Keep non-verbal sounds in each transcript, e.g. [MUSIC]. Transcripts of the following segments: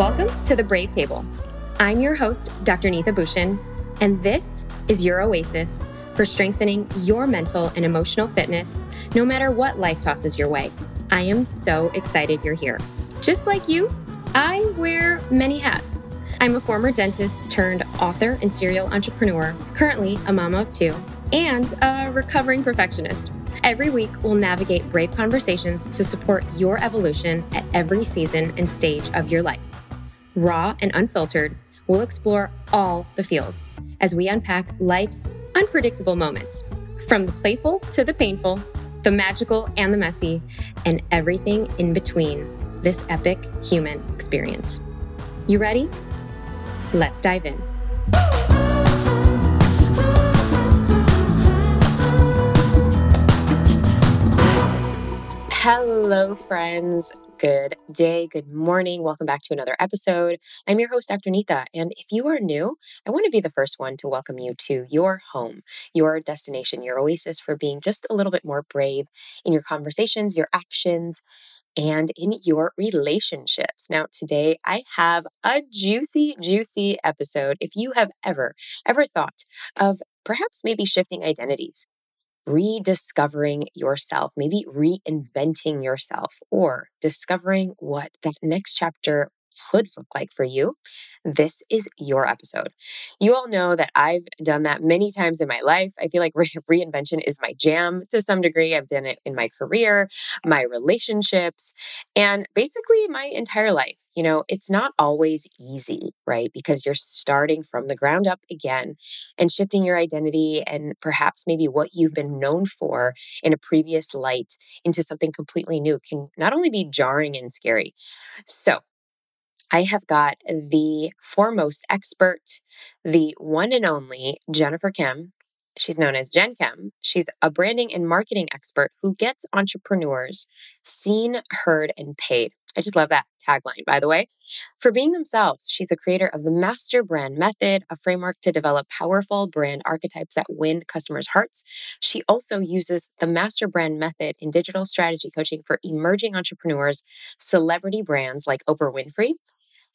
Welcome to the Brave Table. I'm your host, Dr. Neeta Bhushan, and this is your oasis for strengthening your mental and emotional fitness no matter what life tosses your way. I am so excited you're here. Just like you, I wear many hats. I'm a former dentist turned author and serial entrepreneur, currently a mama of two, and a recovering perfectionist. Every week, we'll navigate brave conversations to support your evolution at every season and stage of your life. Raw and unfiltered, we'll explore all the feels as we unpack life's unpredictable moments, from the playful to the painful, the magical and the messy, and everything in between this epic human experience. You ready? Let's dive in. Hello, friends. Good day, good morning. Welcome back to another episode. I'm your host, Dr. Neeta. And if you are new, I want to be the first one to welcome you to your home, your destination, your oasis for being just a little bit more brave in your conversations, your actions, and in your relationships. Now, today I have a juicy, juicy episode. If you have ever, ever thought of perhaps maybe shifting identities, rediscovering yourself, maybe reinventing yourself, or discovering what that next chapter could look like for you, this is your episode. You all know that I've done that many times in my life. I feel like re- [LAUGHS] reinvention is my jam to some degree. I've done it in my career, my relationships, and basically my entire life. You know, it's not always easy, right? Because you're starting from the ground up again and shifting your identity and perhaps maybe what you've been known for in a previous light into something completely new can not only be jarring and scary. So, I have got the foremost expert, the one and only Jennifer Kem. She's known as Jen Kem. She's a branding and marketing expert who gets entrepreneurs seen, heard, and paid. I just love that tagline, by the way. For being themselves, she's the creator of the Master Brand Method, a framework to develop powerful brand archetypes that win customers' hearts. She also uses the Master Brand Method in digital strategy coaching for emerging entrepreneurs, celebrity brands like Oprah Winfrey,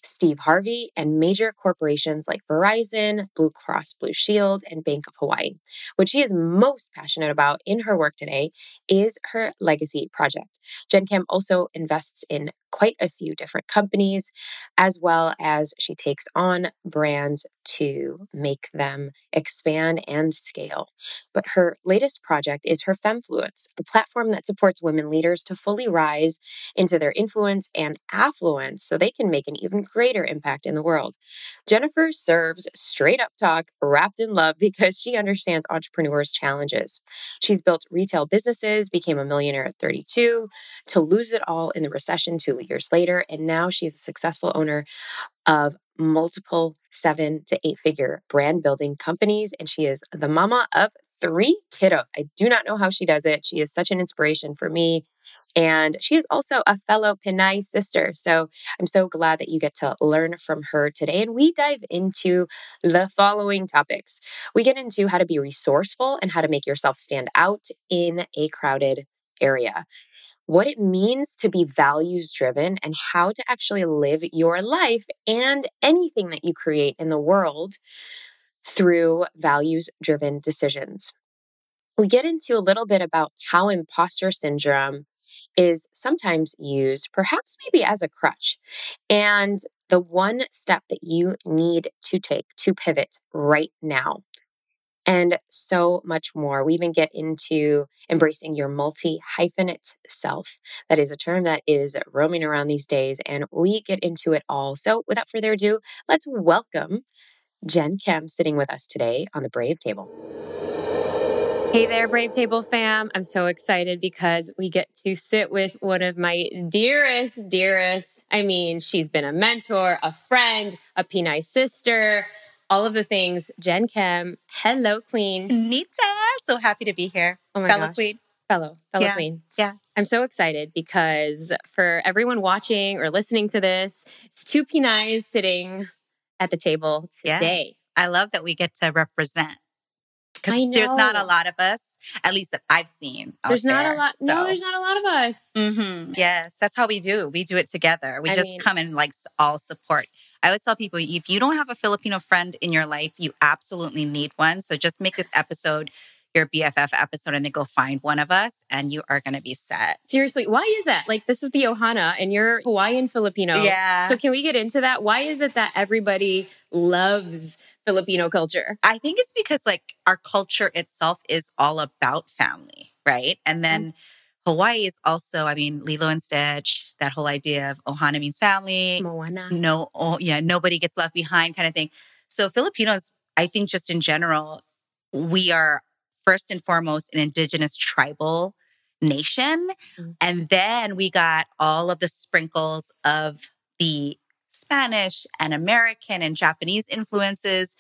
Steve Harvey, and major corporations like Verizon, Blue Cross Blue Shield, and Bank of Hawaii. What she is most passionate about in her work today is her legacy project. Jen Kem also invests in quite a few different companies, as well as she takes on brands to make them expand and scale. But her latest project is her Femmefluence, a platform that supports women leaders to fully rise into their influence and affluence so they can make an even greater impact in the world. Jennifer serves straight up talk wrapped in love [LAUGHS] because she understands entrepreneurs' challenges. She's built retail businesses, became a millionaire at 32, to lose it all in the recession two years later, and now she's a successful owner of multiple seven to eight figure brand building companies. And she is the mama of three kiddos. I do not know how she does it. She is such an inspiration for me. And she is also a fellow Pinay sister. So I'm so glad that you get to learn from her today. And we dive into the following topics. We get into how to be resourceful and how to make yourself stand out in a crowded area what it means to be values driven and how to actually live your life and anything that you create in the world through values driven decisions. We get into a little bit about how imposter syndrome is sometimes used, perhaps maybe as a crutch, and the one step that you need to take to pivot right now and so much more. We even get into embracing your multi hyphenate self. That is a term that is roaming around these days, and we get into it all. So, without further ado, let's welcome Jen Kem sitting with us today on the Brave Table. Hey there, Brave Table fam. I'm so excited because we get to sit with one of my dearest, dearest. I mean, she's been a mentor, a friend, a Pinay sister, all of the things. Jen Kem, hello, Queen. Neeta, so happy to be here. Oh my fellow gosh. Queen. Fellow, fellow Yeah. Queen. Yes. I'm so excited because for everyone watching or listening to this, it's two Pinays sitting at the table today. Yes. I love that we get to represent. because there's not a lot of us, at least that I've seen. There's not there, a lot. So. No, there's not a lot of us. Mm-hmm. Yes, that's how we do. We do it together. We I just mean, come and like all support. I always tell people if you don't have a Filipino friend in your life, you absolutely need one. So just make this episode your BFF episode and then go find one of us and you are going to be set. Seriously, why is that? Like, this is the Ohana and you're Hawaiian Filipino. Yeah. So, can we get into that? Why is it that everybody loves Filipino culture? I think it's because like our culture itself is all about family, right? And then mm-hmm. Hawaii is also, I mean, Lilo and Stitch, that whole idea of Ohana means family. Moana. No, oh, yeah, nobody gets left behind kind of thing. So Filipinos, I think just in general, we are first and foremost an indigenous tribal nation. Mm-hmm. And then we got all of the sprinkles of the Spanish and American and Japanese influences.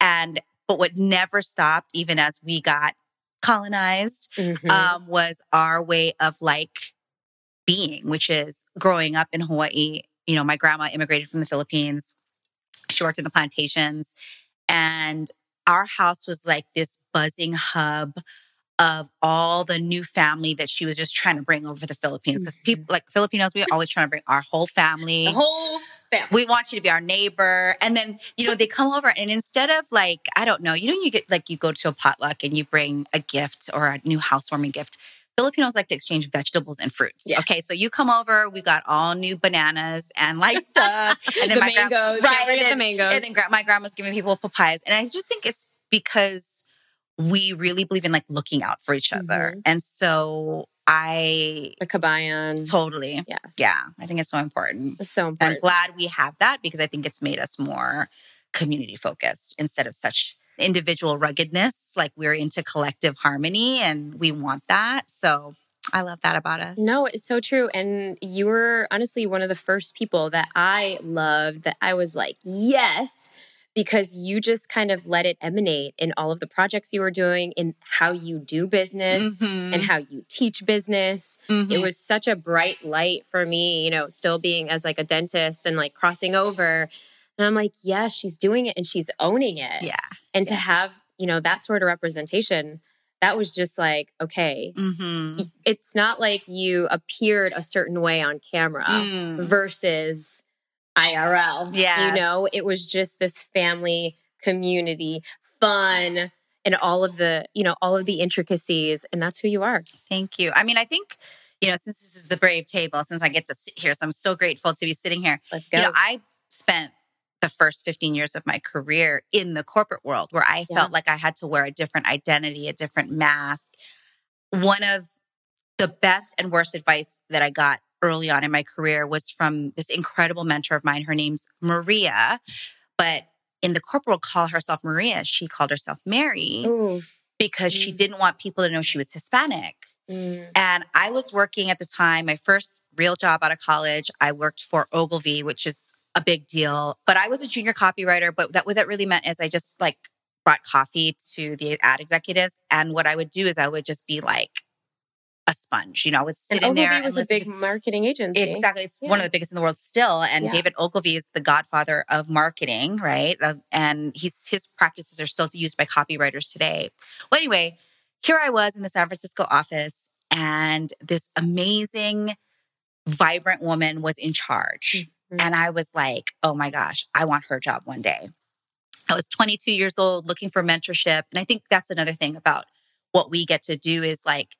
And, but what never stopped, even as we got colonized, mm-hmm. um, was our way of like being, which is growing up in Hawaii. You know, my grandma immigrated from the Philippines. She worked in the plantations. And our house was like this buzzing hub of all the new family that she was just trying to bring over the Philippines. Because people mm-hmm. like Filipinos, we always trying to bring our whole family. The whole We want you to be our neighbor. And then, you know, they come over and instead of like, I don't know, you know, you get like you go to a potluck and you bring a gift or a new housewarming gift. Filipinos like to exchange vegetables and fruits. Yes. Okay, so you come over, we got all new bananas and like [LAUGHS] stuff, and then the my mangoes, grandma, right, and then, the mangoes, and then my grandma's giving people papayas, and I just think it's because we really believe in like looking out for each other, mm-hmm. and so I the kabayan totally, yes, yeah, I think it's so important. It's so important. I'm glad we have that because I think it's made us more community focused instead of such individual ruggedness. Like we're into collective harmony and we want that. So I love that about us. No, it's so true. And you were honestly one of the first people that I loved that I was like, yes, because you just kind of let it emanate in all of the projects you were doing, in how you do business mm-hmm. and how you teach business. Mm-hmm. It was such a bright light for me, you know, still being as like a dentist and like crossing over and I'm like, yes, yeah, she's doing it and she's owning it. Yeah. And yeah. to have, you know, that sort of representation, that was just like, okay, mm-hmm. it's not like you appeared a certain way on camera mm. versus IRL. Yeah. You know, it was just this family, community, fun, and all of the, you know, all of the intricacies. And that's who you are. Thank you. I mean, I think, you know, since this is the Brave Table, since I get to sit here, so I'm so grateful to be sitting here. Let's go. You know, I spent the first 15 years of my career in the corporate world where I yeah. felt like I had to wear a different identity, a different mask. One of the best and worst advice that I got early on in my career was from this incredible mentor of mine. Her name's Maria, but in the corporate call herself Maria. She called herself Mary Ooh. because mm. she didn't want people to know she was Hispanic. Mm. And I was working at the time, my first real job out of college. I worked for Ogilvy, which is a big deal. But I was a junior copywriter, but that what that really meant is I just like brought coffee to the ad executives. And what I would do is I would just be like a sponge. You know, I would sit and in there. Ogilvy was a big to, marketing agency. Exactly. It's yeah. one of the biggest in the world still. And yeah. David Ogilvy is the godfather of marketing, right? and he's his practices are still used by copywriters today. Well, anyway, here I was in the San Francisco office, and this amazing, vibrant woman was in charge. Mm-hmm. And I was like, oh my gosh, I want her job one day. I was 22 years old looking for mentorship. And I think that's another thing about what we get to do is like,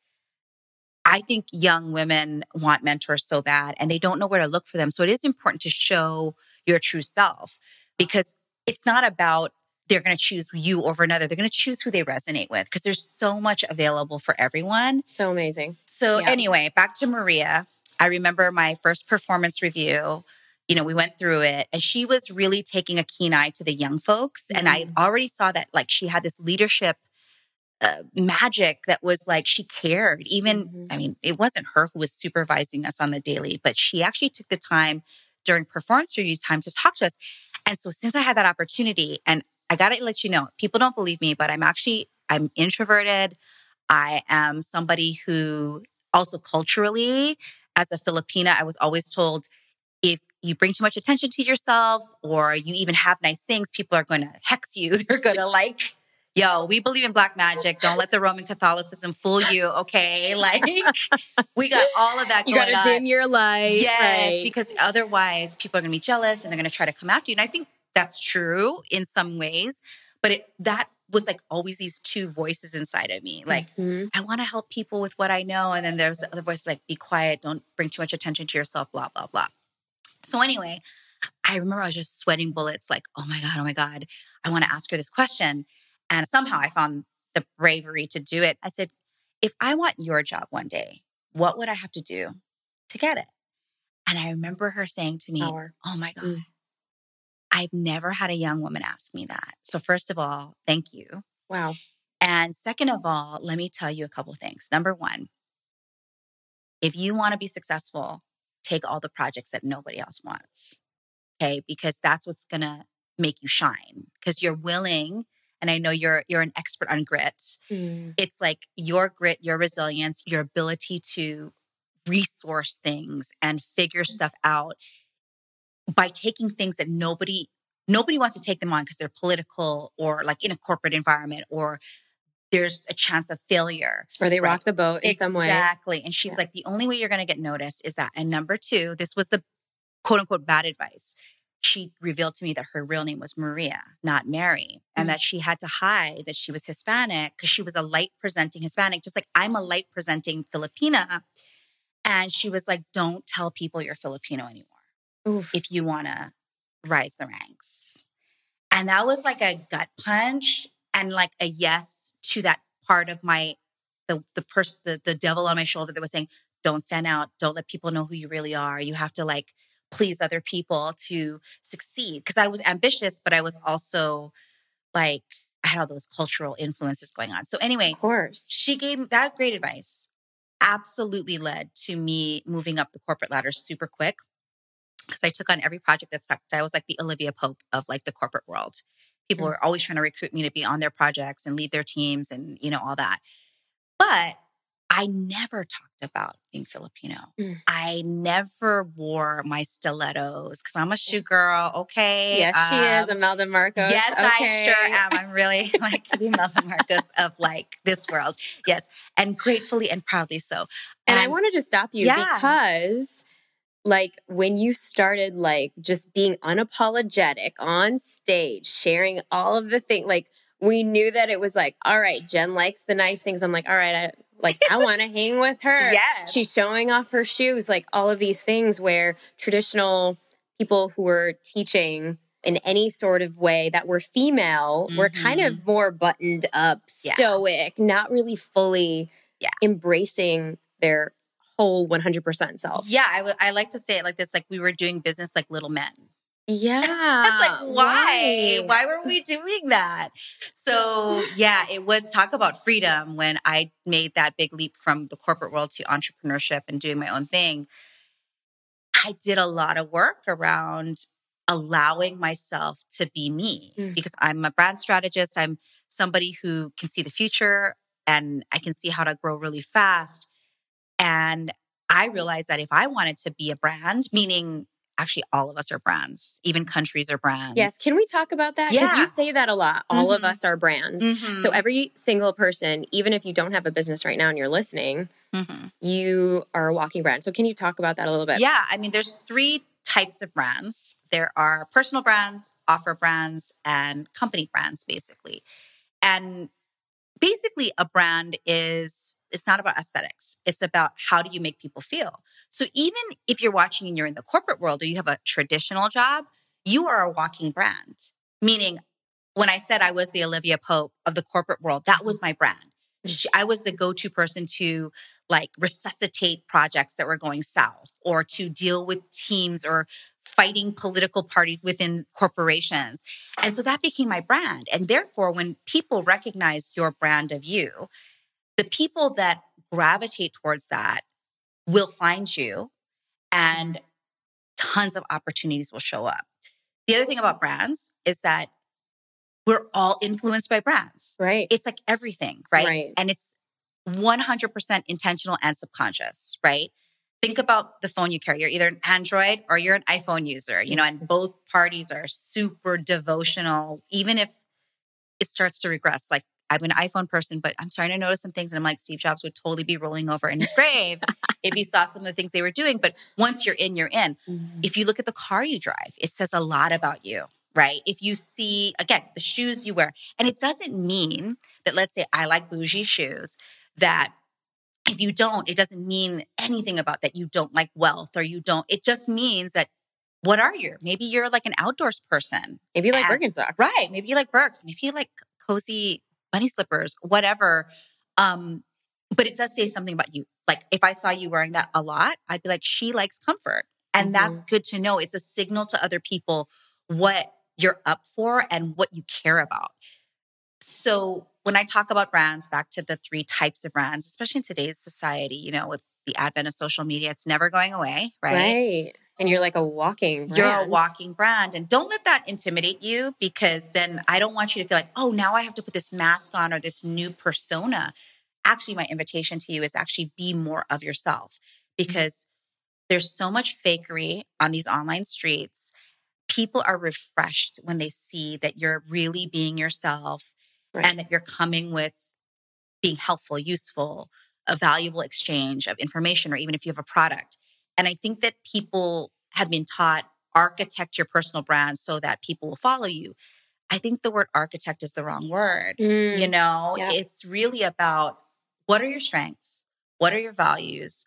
I think young women want mentors so bad and they don't know where to look for them. So it is important to show your true self because it's not about they're going to choose you over another. They're going to choose who they resonate with because there's so much available for everyone. So amazing. So, yeah. anyway, back to Maria. I remember my first performance review you know, we went through it and she was really taking a keen eye to the young folks. Mm-hmm. And I mm-hmm. already saw that like she had this leadership uh, magic that was like she cared. Even, mm-hmm. I mean, it wasn't her who was supervising us on the daily, but she actually took the time during performance review time to talk to us. And so since I had that opportunity, and I got to let you know, people don't believe me, but I'm actually, I'm introverted. I am somebody who also culturally, as a Filipina, I was always told if you bring too much attention to yourself or you even have nice things, people are going to hex you. [LAUGHS] They're going to like, yo, we believe in black magic. Don't let the Roman Catholicism fool you. Okay. [LAUGHS] Like we got all of that You going gotta on. dim your light. Yes, right. because otherwise people are going to be jealous and they're going to try to come after you. And I think that's true in some ways, but it, that was like always these two voices inside of me. Like, Mhm. I want to help people with what I know. And then there's the other voice like, be quiet, don't bring too much attention to yourself, blah, blah, blah. So, anyway, I remember I was just sweating bullets, like, oh my God, oh my God, I want to ask her this question. And somehow I found the bravery to do it. I said, if I want your job one day, what would I have to do to get it? And I remember her saying to me, Power. Oh my God, Mm. I've never had a young woman ask me that. So, first of all, thank you. Wow. And second of all, let me tell you a couple things. Number one, if you want to be successful, take all the projects that nobody else wants. Okay. Because that's what's going to make you shine because you're willing. And I know you're, you're an expert on grit. Mm. It's like your grit, your resilience, your ability to resource things and figure stuff out by taking things that nobody nobody wants to take them on because they're political or like in a corporate environment or there's a chance of failure. Or they Right. rock the boat in exactly. some way. Exactly. And she's Yeah. like, the only way you're going to get noticed is that. And number two, this was the quote unquote bad advice. She revealed to me that her real name was Maria, not Mary, and Mm. that she had to hide that she was Hispanic because she was a light presenting Hispanic, just like I'm a light presenting Filipina. And she was like, don't tell people you're Filipino anymore Oof. if you want to rise the ranks. And that was like a gut punch and like a yes to that part of my the the person the, the devil on my shoulder that was saying, don't stand out, don't let people know who you really are. You have to like please other people to succeed. Cause I was ambitious, but I was also like I had all those cultural influences going on. So anyway, Of course. she gave that great advice absolutely led to me moving up the corporate ladder super quick because I took on every project that sucked. I was like the Olivia Pope of like the corporate world. People Mm. were always trying to recruit me to be on their projects and lead their teams and you know all that. But I never talked about being Filipino. Mm. I never wore my stilettos because I'm a shoe girl. Okay. Yes, she is. Um, Imelda Marcos. Yes, I sure am. I'm really [LAUGHS] like the Imelda Marcos of like this world. Yes. And gratefully and proudly so. And I wanted to stop you Yeah. because like when you started like just being unapologetic on stage, sharing all of the things, like we knew that it was like, all right, Jen likes the nice things. I'm like, all right, I like I want to hang with [LAUGHS] her. Yes. She's showing off her shoes, like all of these things where traditional people who were teaching in any sort of way that were female were kind of more buttoned up, Mm-hmm. Yeah. stoic, not really fully Yeah. embracing their whole 100% self. yeah, I would- I like to say it like this like we were doing business like little men. Yeah. It's like, why? right. Why were we doing that? So, yeah, it was talk about freedom when I made that big leap from the corporate world to entrepreneurship and doing my own thing. I did a lot of work around allowing myself to be me Mm. because I'm a brand strategist. I'm somebody who can see the future and I can see how to grow really fast. And I realized that if I wanted to be a brand, meaning actually all of us are brands, even countries are brands. Yes. Can we talk about that? Because Yeah. you say that a lot. All of Mhm. us are brands. Mhm. So every single person, even if you don't have a business right now and you're listening, Mhm. you are a walking brand. So can you talk about that a little bit? Yeah, I mean, there's three types of brands. There are personal brands, offer brands, and company brands, basically. And basically, a brand is it's not about aesthetics. It's about how do you make people feel. So even if you're watching and you're in the corporate world or you have a traditional job, you are a walking brand. Meaning, when I said I was the Olivia Pope of the corporate world, that was my brand. Mm. I was the go-to person to like resuscitate projects that were going south or to deal with teams or fighting political parties within corporations. And so that became my brand. And therefore, when people recognize your brand of you, the people that gravitate towards that will find you and tons of opportunities will show up. The other thing about brands is that we're all influenced by brands Right. it's like everything, right? Right. And it's 100% intentional and subconscious, right? Think about the phone you carry. You're either an Android or you're an iPhone user, you know, and both parties are super devotional, even if it starts to regress. Like I'm an iPhone person, but I'm starting to notice some things. And I'm like, Steve Jobs would totally be rolling over in his grave [LAUGHS] if he saw some of the things they were doing. But once you're in, you're in. Mm-hmm. If you look at the car you drive, it says a lot about you, right? If you see, again, the shoes you wear, and it doesn't mean that, let's say, I like bougie shoes, that if you don't, it doesn't mean anything about that you don't like wealth or you don't. It just means that what are you? Maybe you're like an outdoors person. Maybe you like Birkenstocks. Right. Maybe you like Birks. Maybe you like cozy bunny slippers, whatever. Um, but it does say something about you. Like if I saw you wearing that a lot, I'd be like, she likes comfort. And mm-hmm. that's good to know. It's a signal to other people what you're up for and what you care about. So when I talk about brands, back to the three types of brands, especially in today's society, you know, with the advent of social media, it's never going away, right? Right. And you're like a walking brand. You're a walking brand. And don't let that intimidate you because then I don't want you to feel like, oh, now I have to put this mask on or this new persona. Actually, my invitation to you is actually be more of yourself mm-hmm. because there's so much fakery on these online streets. People are refreshed when they see that you're really being yourself right. and that you're coming with being helpful, useful, a valuable exchange of information, or even if you have a product. And I think that people have been taught architect your personal brand so that people will follow you. I think the word architect is the wrong word. Mm, you know, yeah. it's really about what are your strengths? What are your values?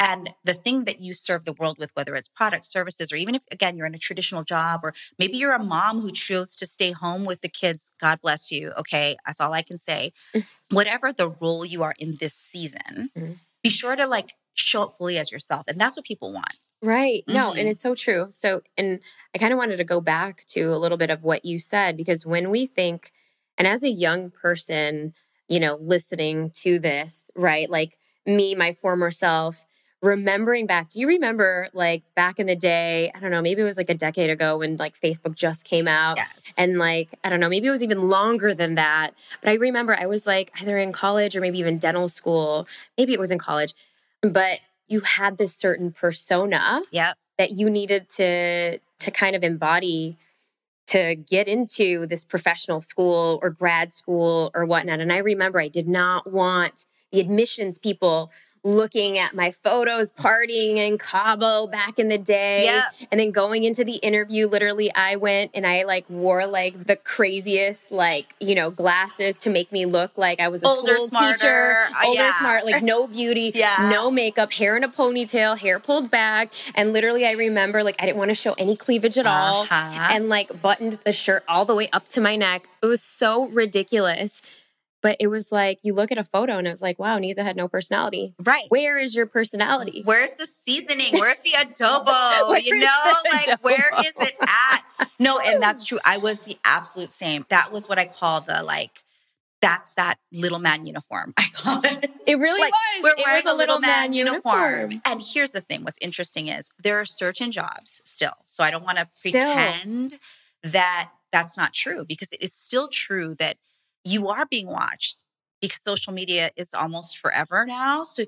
And the thing that you serve the world with, whether it's products, services, or even if, again, you're in a traditional job, or maybe you're a mom who chose to stay home with the kids, God bless you. Okay. That's all I can say. Mm. Whatever the role you are in this season, mm. be sure to like show up fully as yourself. And that's what people want. Right. No, mm-hmm. and it's so true. So, and I kind of wanted to go back to a little bit of what you said, because when we think, and as a young person, you know, listening to this, right? Like me, my former self, remembering back, do you remember like back in the day? I don't know, maybe it was like a decade ago when like Facebook just came out. Yes. And like, I don't know, maybe it was even longer than that. But I remember I was like either in college or maybe even dental school. Maybe it was in college but you had this certain persona yep. that you needed to to kind of embody to get into this professional school or grad school or whatnot. And I remember I did not want the admissions people looking at my photos partying in Cabo back in the day. Yeah. And then going into the interview, literally I went and I like wore like the craziest like, you know, glasses to make me look like I was a older, school smarter. teacher. Uh, older, yeah. smart, like no [LAUGHS] beauty, yeah. no makeup, hair in a ponytail, hair pulled back. And literally I remember like I didn't want to show any cleavage at all. Uh-huh. And like buttoned the shirt all the way up to my neck. It was so ridiculous. But it was like you look at a photo and it was like, wow, Neeta had no personality. Right. Where is your personality? Where's the seasoning? [LAUGHS] Where's the adobo? [LAUGHS] you know, like adobo? where is it at? No, and that's [LAUGHS] true. I was the absolute same. That was what I call the like that's that little man uniform. I call it. It really like, was. We're it wearing was a little, man, man uniform. uniform. And here's the thing what's interesting is there are certain jobs still. So I don't want to pretend that that's not true because it's still true that you are being watched because social media is almost forever now. So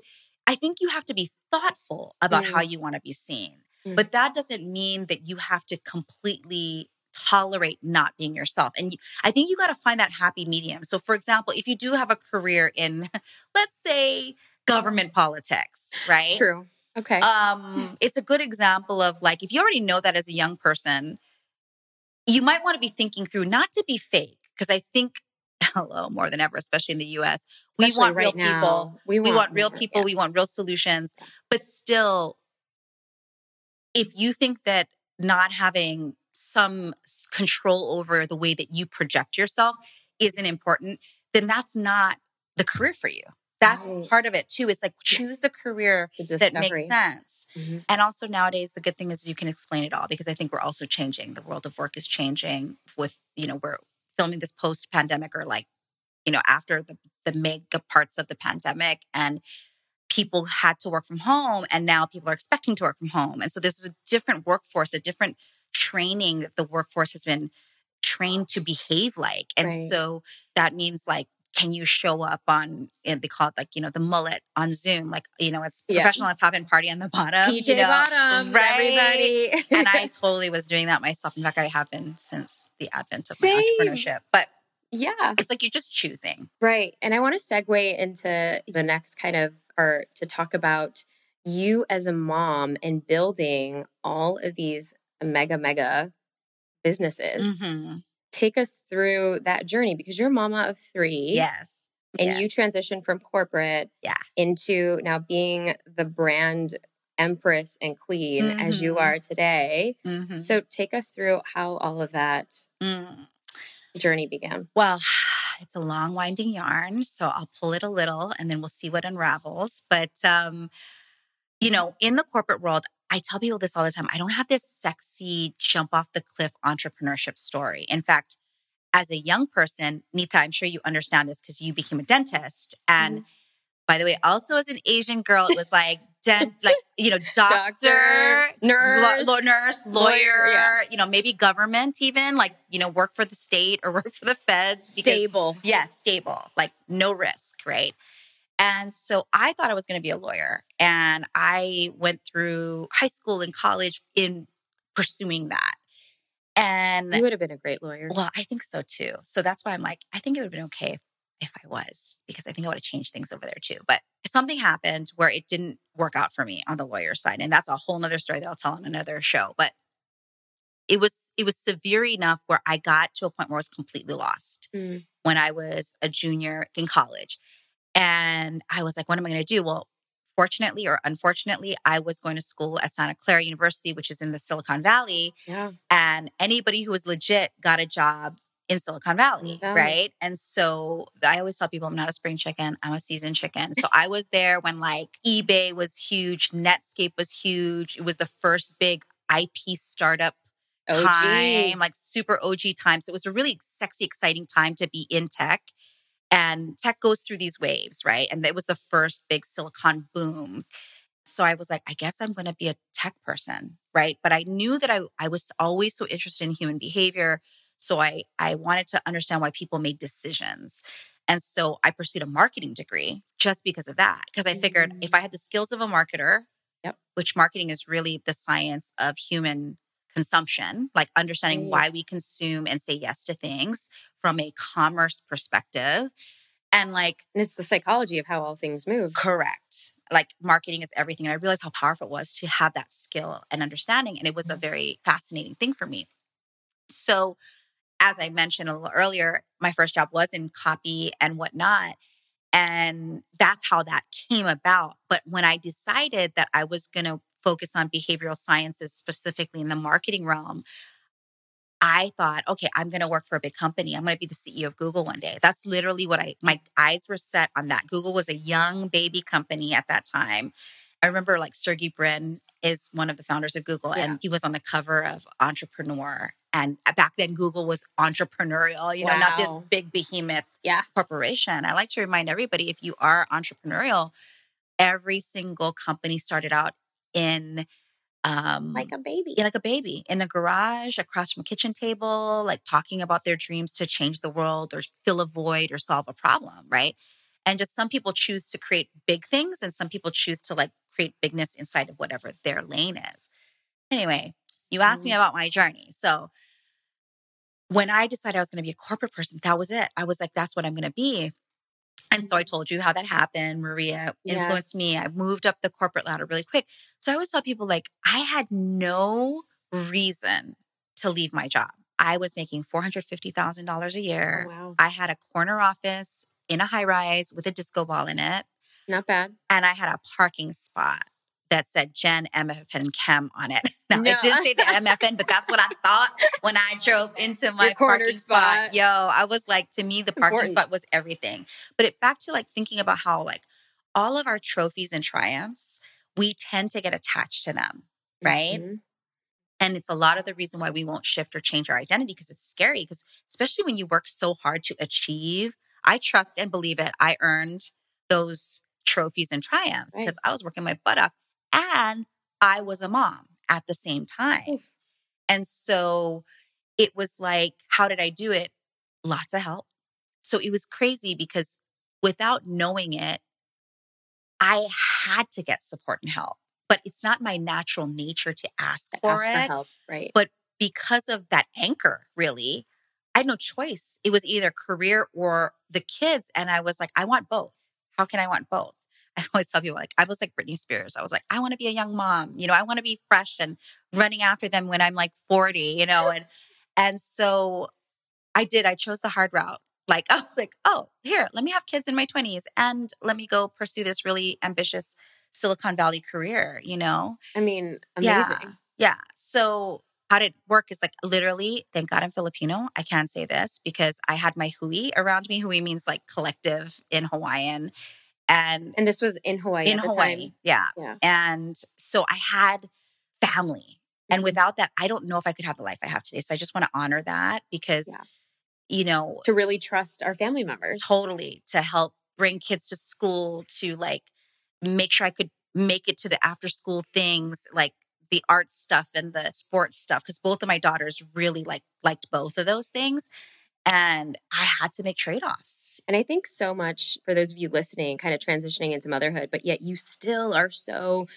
I think you have to be thoughtful about mm. how you want to be seen. Mm. But that doesn't mean that you have to completely tolerate not being yourself. And I think you got to find that happy medium. So, for example, if you do have a career in, [LAUGHS] let's say, government politics, right? True. Okay. Um, it's a good example of like, if you already know that as a young person, you might want to be thinking through not to be fake, because I think [LAUGHS] hello more than ever, especially in the US. Especially we want right real now, people. We want, we want real people. Yeah. We want real solutions. But still, if you think that not having some control over the way that you project yourself isn't important, then that's not the career for you. That's right. part of it too. It's like choose the career that makes sense. Mm-hmm. And also nowadays, the good thing is you can explain it all because I think we're also changing. The world of work is changing with, you know, we're filming this post pandemic or like, you know, after the, the mega parts of the pandemic and people had to work from home and now people are expecting to work from home. And so there's a different workforce, a different training that the workforce has been trained to behave like. And right. so that means like, can you show up on and they call it like you know the mullet on zoom like you know it's yeah. professional on top and party on the bottom PJ you know, bottoms right everybody [LAUGHS] and i totally was doing that myself in fact i have been since the advent of Same. my entrepreneurship but Yeah. It's like you're just choosing. Right. And I want to segue into the next kind of, or to talk about you as a mom and building all of these mega, mega businesses. Mhm. Take us through that journey because you're a mama of three. Yes. And you Yes. transitioned from corporate Yeah. into now being the brand empress and queen as you Mhm. are today. Mhm. So take us through how all of that Mm. journey began. Well, [SIGHS] it's a long, winding yarn, so I'll pull it a little and then we'll see what unravels. But, um, you know, in the corporate world, I tell people this all the time. I don't have this sexy jump off the cliff entrepreneurship story. In fact, as a young person, Neeta, I'm sure you understand this because you became a dentist. And mm-hmm. by the way, also as an Asian girl, it was like, [LAUGHS] dent, like, you know, doctor, Doctor, nurse, Law, nurse, lawyer, lawyer, yeah. you know, maybe government even, like, you know, work for the state or [LAUGHS] work for the feds. because- stable. Yes, stable, like no risk, right? And so I thought I was going to be a lawyer. And I went through high school and college in pursuing that. And You would have been a great lawyer. well, I think so too. So that's why I'm like, I think it would have been okay if, if I was, because I think I would have changed things over there too. But something happened where it didn't work out for me on the lawyer side. And that's a whole nother story that I'll tell on another show. But it was it was severe enough where I got to a point where I was completely lost Mm. when I was a junior in college. And I was like, what am I going to do? Well, fortunately or unfortunately, I was going to school at Santa Clara University, which is in the Silicon Valley Yeah. and anybody who was legit got a job in Silicon Valley, Valley. right? And so I always tell people I'm not a spring chicken, I'm a seasoned chicken. So I was there when like eBay was huge, Netscape was huge. It was the first big IP startup OG. time, like super OG time. So it was a really sexy, exciting time to be in tech. And tech goes through these waves, right? And it was the first big silicon boom. So I was like, I guess I'm going to be a tech person, right? But I knew that I, I was always so interested in human behavior. So I, I wanted to understand why people made decisions. And so I pursued a marketing degree just because of that. Because I figured if mm. I had the skills of a marketer, Yep. which marketing is really the science of human consumption, like understanding why we consume and say yes to things from a commerce perspective. And like, And it's the psychology of how all things move. correct. Like marketing is everything. And I realized how powerful it was to have that skill and understanding. And it was a mm-hmm. very fascinating thing for me. So, as I mentioned a little earlier, my first job was in copy and whatnot. And that's how that came about. But when I decided that I was going to focus on behavioral sciences, specifically in the marketing realm, I thought, okay, I'm going to work for a big company. I'm going to be the CEO of Google one day. That's literally what I, my eyes were set on that. Google was a young baby company at that time. I remember like Sergey Brin is one of the founders of Google Yeah. and he was on the cover of Entrepreneur. And back then, Google was entrepreneurial, you know, not this big behemoth Yeah. corporation. I like to remind everybody if you are entrepreneurial, every single company started out in um Like a baby. yeah, like a baby in a garage across from a kitchen table, like talking about their dreams to change the world or fill a void or solve a problem, right? And just some people choose to create big things and some people choose to like create bigness inside of whatever their lane is. Anyway, you asked me Mhm. about my journey. So when I decided I was going to be a corporate person, that was it. I was like, that's what I'm going to be. And so I told you how that happened. Maria influenced Yes. me. I moved up the corporate ladder really quick. So I always tell people like I had no reason to leave my job. I was making $450,000 a oh, year. Oh, wow. I had a corner office in a high rise with a disco ball in it. Not bad. And I had a parking spot that said Jen MFN Kem on it. Now, [LAUGHS] No. it didn't say the MFN, but that's what I thought when I drove into my parking spot. spot. Yo, I was like, to me, the It's parking important. spot was everything. But it back to like thinking about how like all of our trophies and triumphs, we tend to get attached to them, right? Mhm. And it's a lot of the reason why we won't shift or change our identity because it's scary. Because especially when you work so hard to achieve, I trust and believe it. I earned those trophies and triumphs Right. because I was working my butt off and I was a mom at the same time. Oof. And so it was like, how did I do it? Lots of help. So it was crazy because without knowing it, I had to get support and help. But it's not my natural nature to ask for Ask it for help, right? But because of that anchor, really, I had no choice. It was either career or the kids. And I was like, I want both. How can I want both? [LAUGHS] I always tell people like I was like Britney Spears. I was like, I want to be a young mom. You know, I want to be fresh and running after them when I'm like 40, you know, and and so I did. I chose the hard route. Like [LAUGHS] I was like, oh, here, let me have kids in my 20s and let me go pursue this really ambitious Silicon Valley career, you know? I mean, amazing. Yeah. yeah. So how did it work is like literally, thank God I'm Filipino. I can say this because I had my hui around me. Hui means like collective in Hawaiian. And and this was in Hawaii. In Hawaii. Yeah. yeah. And so I had family. And mm-hmm. without that, I don't know if I could have the life I have today. So I just want to honor that because, yeah. you know, to really trust our family members. Totally. To help bring kids to school, to like make sure I could make it to the after school things, like the art stuff and the sports stuff. Cause both of my daughters really like liked both of those things and I had to make trade offs. And I think so much for those of you listening, kind of transitioning into motherhood, but yet you still are so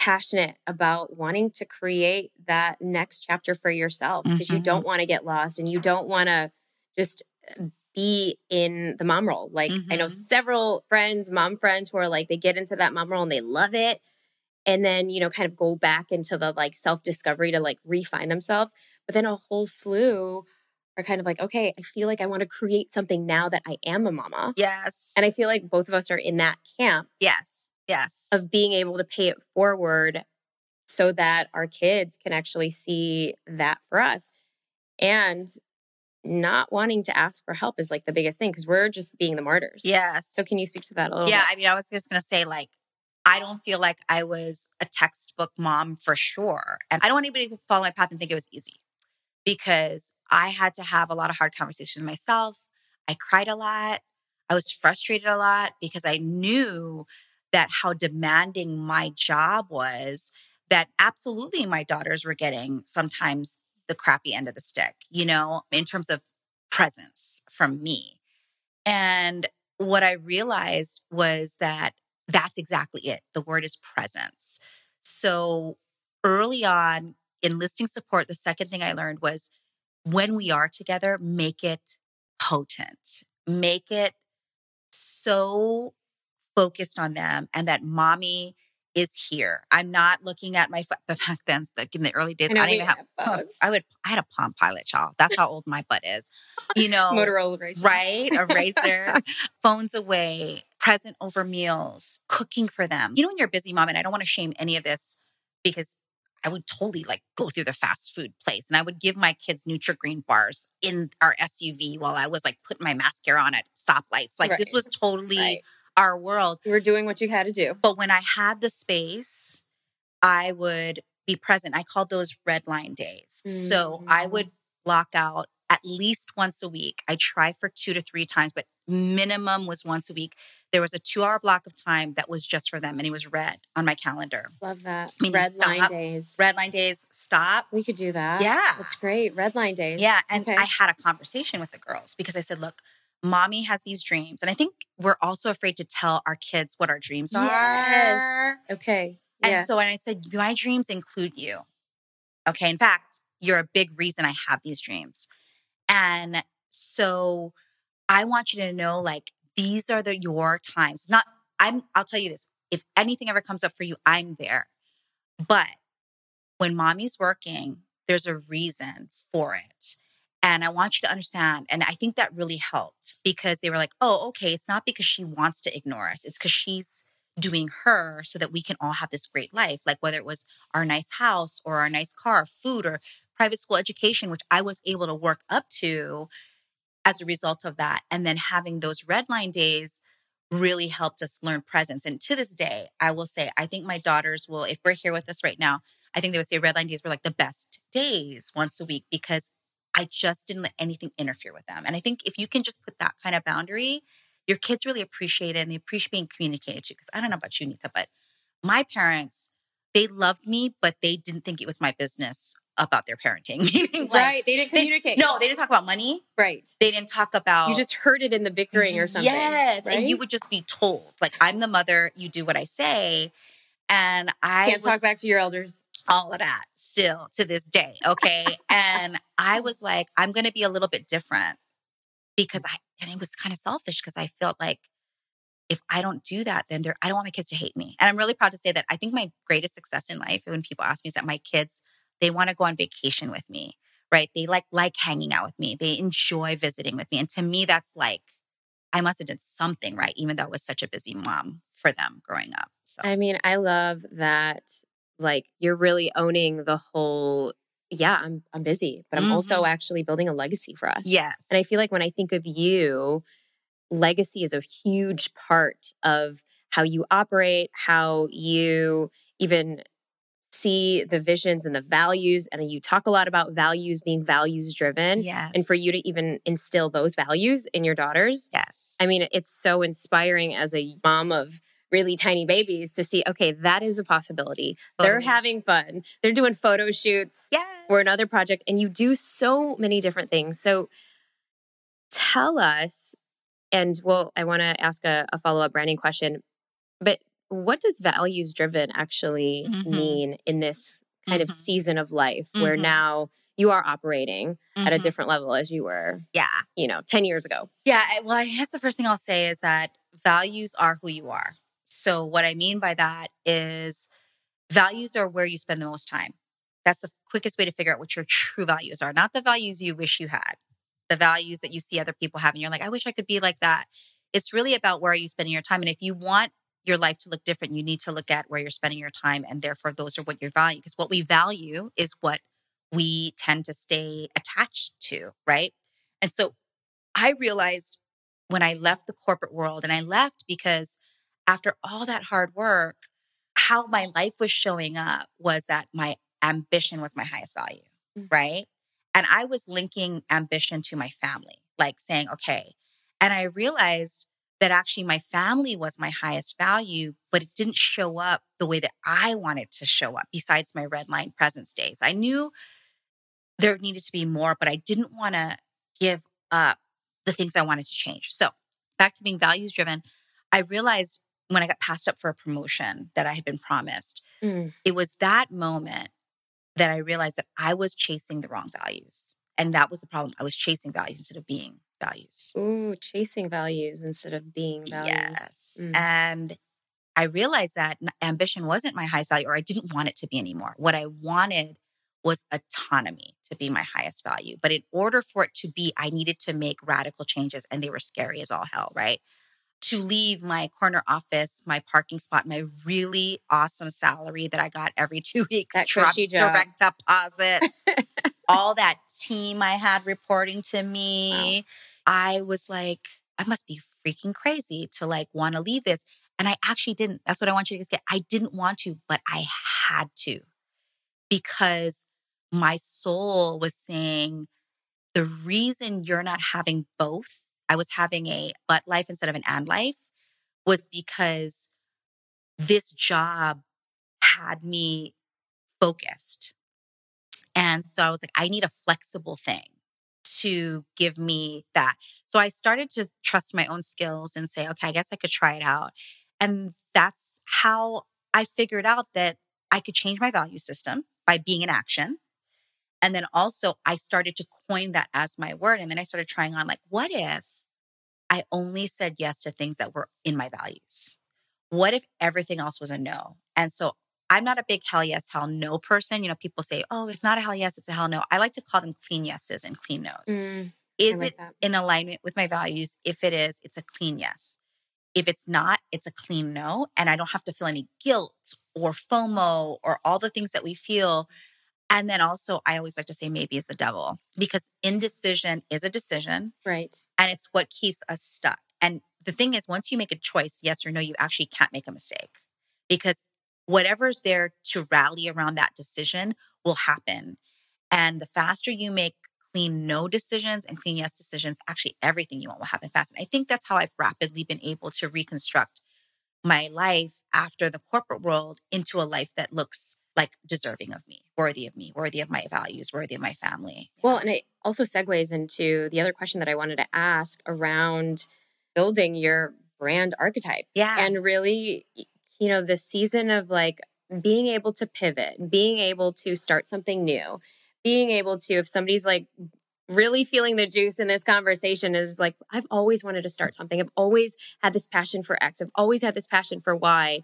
passionate about wanting to create that next chapter for yourself because mm-hmm. you don't want to get lost and you don't want to just uh, be in the mom role. Like mm-hmm. I know mm-hmm. several friends, mom friends who are like they get into that mom role and they love it and then, you know, kind of go back into the like self-discovery to like refine themselves. But then a whole slew are kind of like, okay, I feel like I want to create something now that I am a mama. Yes. And I feel like both of us are in that camp. Yes. Yes. Of being able to pay it forward so that our kids can actually see that for us. And not wanting to ask for help is like the biggest thing because we're just being the martyrs. Yes. So can you speak to that a little yeah, bit? I mean, I was just going to say, like, I don't feel like I was a textbook mom for sure. And I don't want anybody to follow my path and think it was easy because I had to have a lot of hard conversations myself. I cried a lot. I was frustrated a lot because I knew that how demanding my job was, that absolutely my daughters were getting sometimes the crappy end of the stick, you know, in terms of presence from me. And what I realized was that that's exactly it. The word is presence. So early on, enlisting support, the second thing I learned was when we are together, make it potent, make it so focused on them and that mommy is here. I'm not looking at my phone. [LAUGHS] But back then, like in the early days, I, know, I didn't even have. Phones. I would. I had a Palm Pilot, y'all. That's how old my butt is. [LAUGHS] You know, Motorola Razr, right? A Razr. [LAUGHS] phones away, present over meals, cooking for them. You know, when you're a busy mom, and I don't want to shame any of this because I would totally like go through the fast food place and I would give my kids Nutri-Grain bars in our SUV while I was like putting my mascara on at stoplights. Like right. this was totally right. our world. You were doing what you had to do. But when I had the space, I would be present. I called those red line days. Mm-hmm. So I would block out at least once a week. I try for two to three times, but minimum was once a week there was a two hour block of time that was just for them and it was red on my calendar. Love that. I mean, red stop, line days. Red line days, stop. We could do that. Yeah. That's great. Red line days. Yeah. And okay. I had a conversation with the girls because I said, look, mommy has these dreams. And I think we're also afraid to tell our kids what our dreams are. Okay. And yes. so when I said, my dreams include you. Okay. In fact, you're a big reason I have these dreams. And so I want you to know, like, these are the your times. It's not, I'm, I'll tell you this. If anything ever comes up for you, I'm there. But when mommy's working, there's a reason for it. And I want you to understand. And I think that really helped because they were like, oh, okay, it's not because she wants to ignore us. It's because she's doing her so that we can all have this great life. Like whether it was our nice house or our nice car, food or private school education, which I was able to work up to as a result of that. And then having those red line days really helped us learn presence. And to this day, I will say, I think my daughters will, if we're here with us right now, I think they would say red line days were like the best days once a week because I just didn't let anything interfere with them. And I think if you can just put that kind of boundary, your kids really appreciate it and they appreciate being communicated to. Because I don't know about you, Neeta, but my parents, they loved me, but they didn't think it was my business about their parenting. [LAUGHS] like, right. They didn't communicate. They, no, they didn't talk about money. Right. They didn't talk about. You just heard it in the bickering or something. Yes. Right? And you would just be told, like, I'm the mother, you do what I say. And I can't was, talk back to your elders. all of that still to this day. Okay. [LAUGHS] and I was like, I'm going to be a little bit different because I, and it was kind of selfish because I felt like if I don't do that, then I don't want my kids to hate me. And I'm really proud to say that I think my greatest success in life when people ask me is that my kids, they want to go on vacation with me, right? They like, like hanging out with me. They enjoy visiting with me. And to me, that's like, I must have done something right, even though I was such a busy mom for them growing up. So I mean, I love that like you're really owning the whole yeah, I'm I'm busy, but I'm mm-hmm. also actually building a legacy for us. Yes. And I feel like when I think of you, legacy is a huge part of how you operate, how you even see the visions and the values. And you talk a lot about values being values driven. Yes. And for you to even instill those values in your daughters. Yes. I mean, it's so inspiring as a mom of really tiny babies to see, okay, that is a possibility. They're having fun. They're doing photo shoots yeah. or another project, and you do so many different things. So tell us, and well, I want to ask a, a follow up branding question, but what does values driven actually mm-hmm. mean in this kind mm-hmm. of season of life mm-hmm. where now you are operating at a mm-hmm. different level as you were yeah you know 10 years ago yeah well i guess the first thing i'll say is that values are who you are so, what I mean by that is values are where you spend the most time. That's the quickest way to figure out what your true values are, not the values you wish you had, the values that you see other people have. And you're like, I wish I could be like that. It's really about where are you spending your time. And if you want your life to look different, you need to look at where you're spending your time. And therefore, those are what you value. Because what we value is what we tend to stay attached to, right? And so I realized when I left the corporate world, and I left because after all that hard work, how my life was showing up was that my ambition was my highest value, mm-hmm. right? And I was linking ambition to my family, like saying, okay. And I realized that actually my family was my highest value, but it didn't show up the way that I wanted to show up, besides my red line presence days. I knew there needed to be more, but I didn't want to give up the things I wanted to change. So back to being values driven, I realized when I got passed up for a promotion that I had been promised, mm. it was that moment that I realized that I was chasing the wrong values. And that was the problem. I was chasing values instead of being values. Ooh, chasing values instead of being values. Yes. Mm. And I realized that ambition wasn't my highest value, or I didn't want it to be anymore. What I wanted was autonomy to be my highest value. But in order for it to be, I needed to make radical changes, and they were scary as all hell, right? To leave my corner office, my parking spot, my really awesome salary that I got every [LAUGHS] two weeks, that truck, direct deposit, [LAUGHS] all that team I had reporting to me. Wow. I was like, I must be freaking crazy to like want to leave this. And I actually didn't. That's what I want you to get. I didn't want to, but I had to because my soul was saying, the reason you're not having both I was having a but life instead of an and life was because this job had me focused. And so I was like, I need a flexible thing to give me that. So I started to trust my own skills and say, okay, I guess I could try it out. And that's how I figured out that I could change my value system by being in action. And then also I started to coin that as my word. And then I started trying on like, what if I only said yes to things that were in my values? What if everything else was a no? And so I'm not a big hell yes, hell no person. You know, people say, oh, it's not a hell yes, it's a hell no. I like to call them clean yeses and clean no's. Mm, is like it that. in alignment with my values? If it is, it's a clean yes. If it's not, it's a clean no. And I don't have to feel any guilt or FOMO or all the things that we feel and then also, I always like to say maybe is the devil because indecision is a decision. Right. And it's what keeps us stuck. And the thing is, once you make a choice, yes or no, you actually can't make a mistake because whatever's there to rally around that decision will happen. And the faster you make clean no decisions and clean yes decisions, actually everything you want will happen fast. And I think that's how I've rapidly been able to reconstruct my life after the corporate world into a life that looks like deserving of me, worthy of me, worthy of my values, worthy of my family. Well, and it also segues into the other question that I wanted to ask around building your brand archetype. Yeah. And really, you know, the season of like being able to pivot, being able to start something new, being able to, if somebody's like really feeling the juice in this conversation, is like, I've always wanted to start something. I've always had this passion for X. I've always had this passion for Y.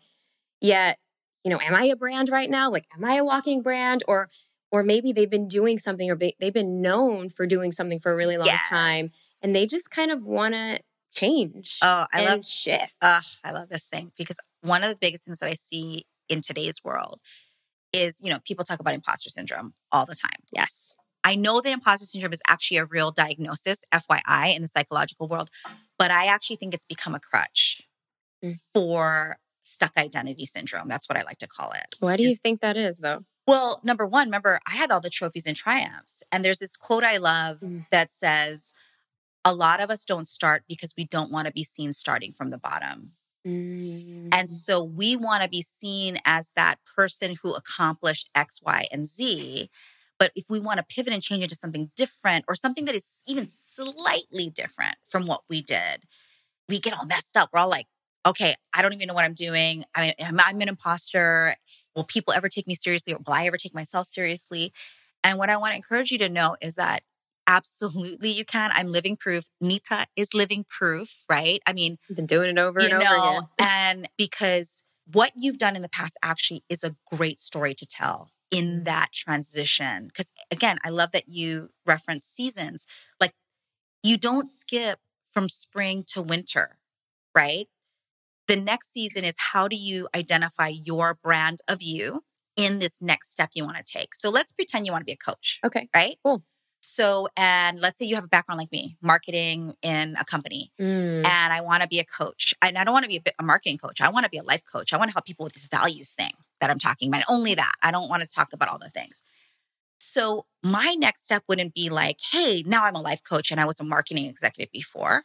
Yet, you know, am I a brand right now? Like, am I a walking brand? Or, or maybe they've been doing something or they've been known for doing something for a really long yes. time and they just kind of want to change oh i love shift uh, i love this thing because one of the biggest things that i see in today's world is you know people talk about imposter syndrome all the time yes i know that imposter syndrome is actually a real diagnosis fyi in the psychological world but i actually think it's become a crutch mm. for stuck identity syndrome that's what i like to call it why do you think that is though well, number one, remember, I had all the trophies and triumphs. And there's this quote I love mm. that says, a lot of us don't start because we don't want to be seen starting from the bottom. Mm. And so we want to be seen as that person who accomplished X, Y, and Z. But if we want to pivot and change into something different or something that is even slightly different from what we did, we get all messed up. We're all like, okay, I don't even know what I'm doing. I mean, I'm, an imposter will people ever take me seriously will I ever take myself seriously? And what I want to encourage you to know is that absolutely you can. I'm living proof. Neeta is living proof, right? I mean, You've been doing it over and know, over again. [LAUGHS] and because what you've done in the past actually is a great story to tell in mm. that transition. Because again, I love that you reference seasons. Like you don't skip from spring to winter, right? The next season is how do you identify your brand of you in this next step you want to take? So let's pretend you want to be a coach. Okay. Right? Cool. So, and let's say you have a background like me, marketing in a company, mm. and I want to be a coach. And I don't want to be a, a marketing coach. I want to be a life coach. I want to help people with this values thing that I'm talking about. Only that. I don't want to talk about all the things. So, my next step wouldn't be like, hey, now I'm a life coach and I was a marketing executive before.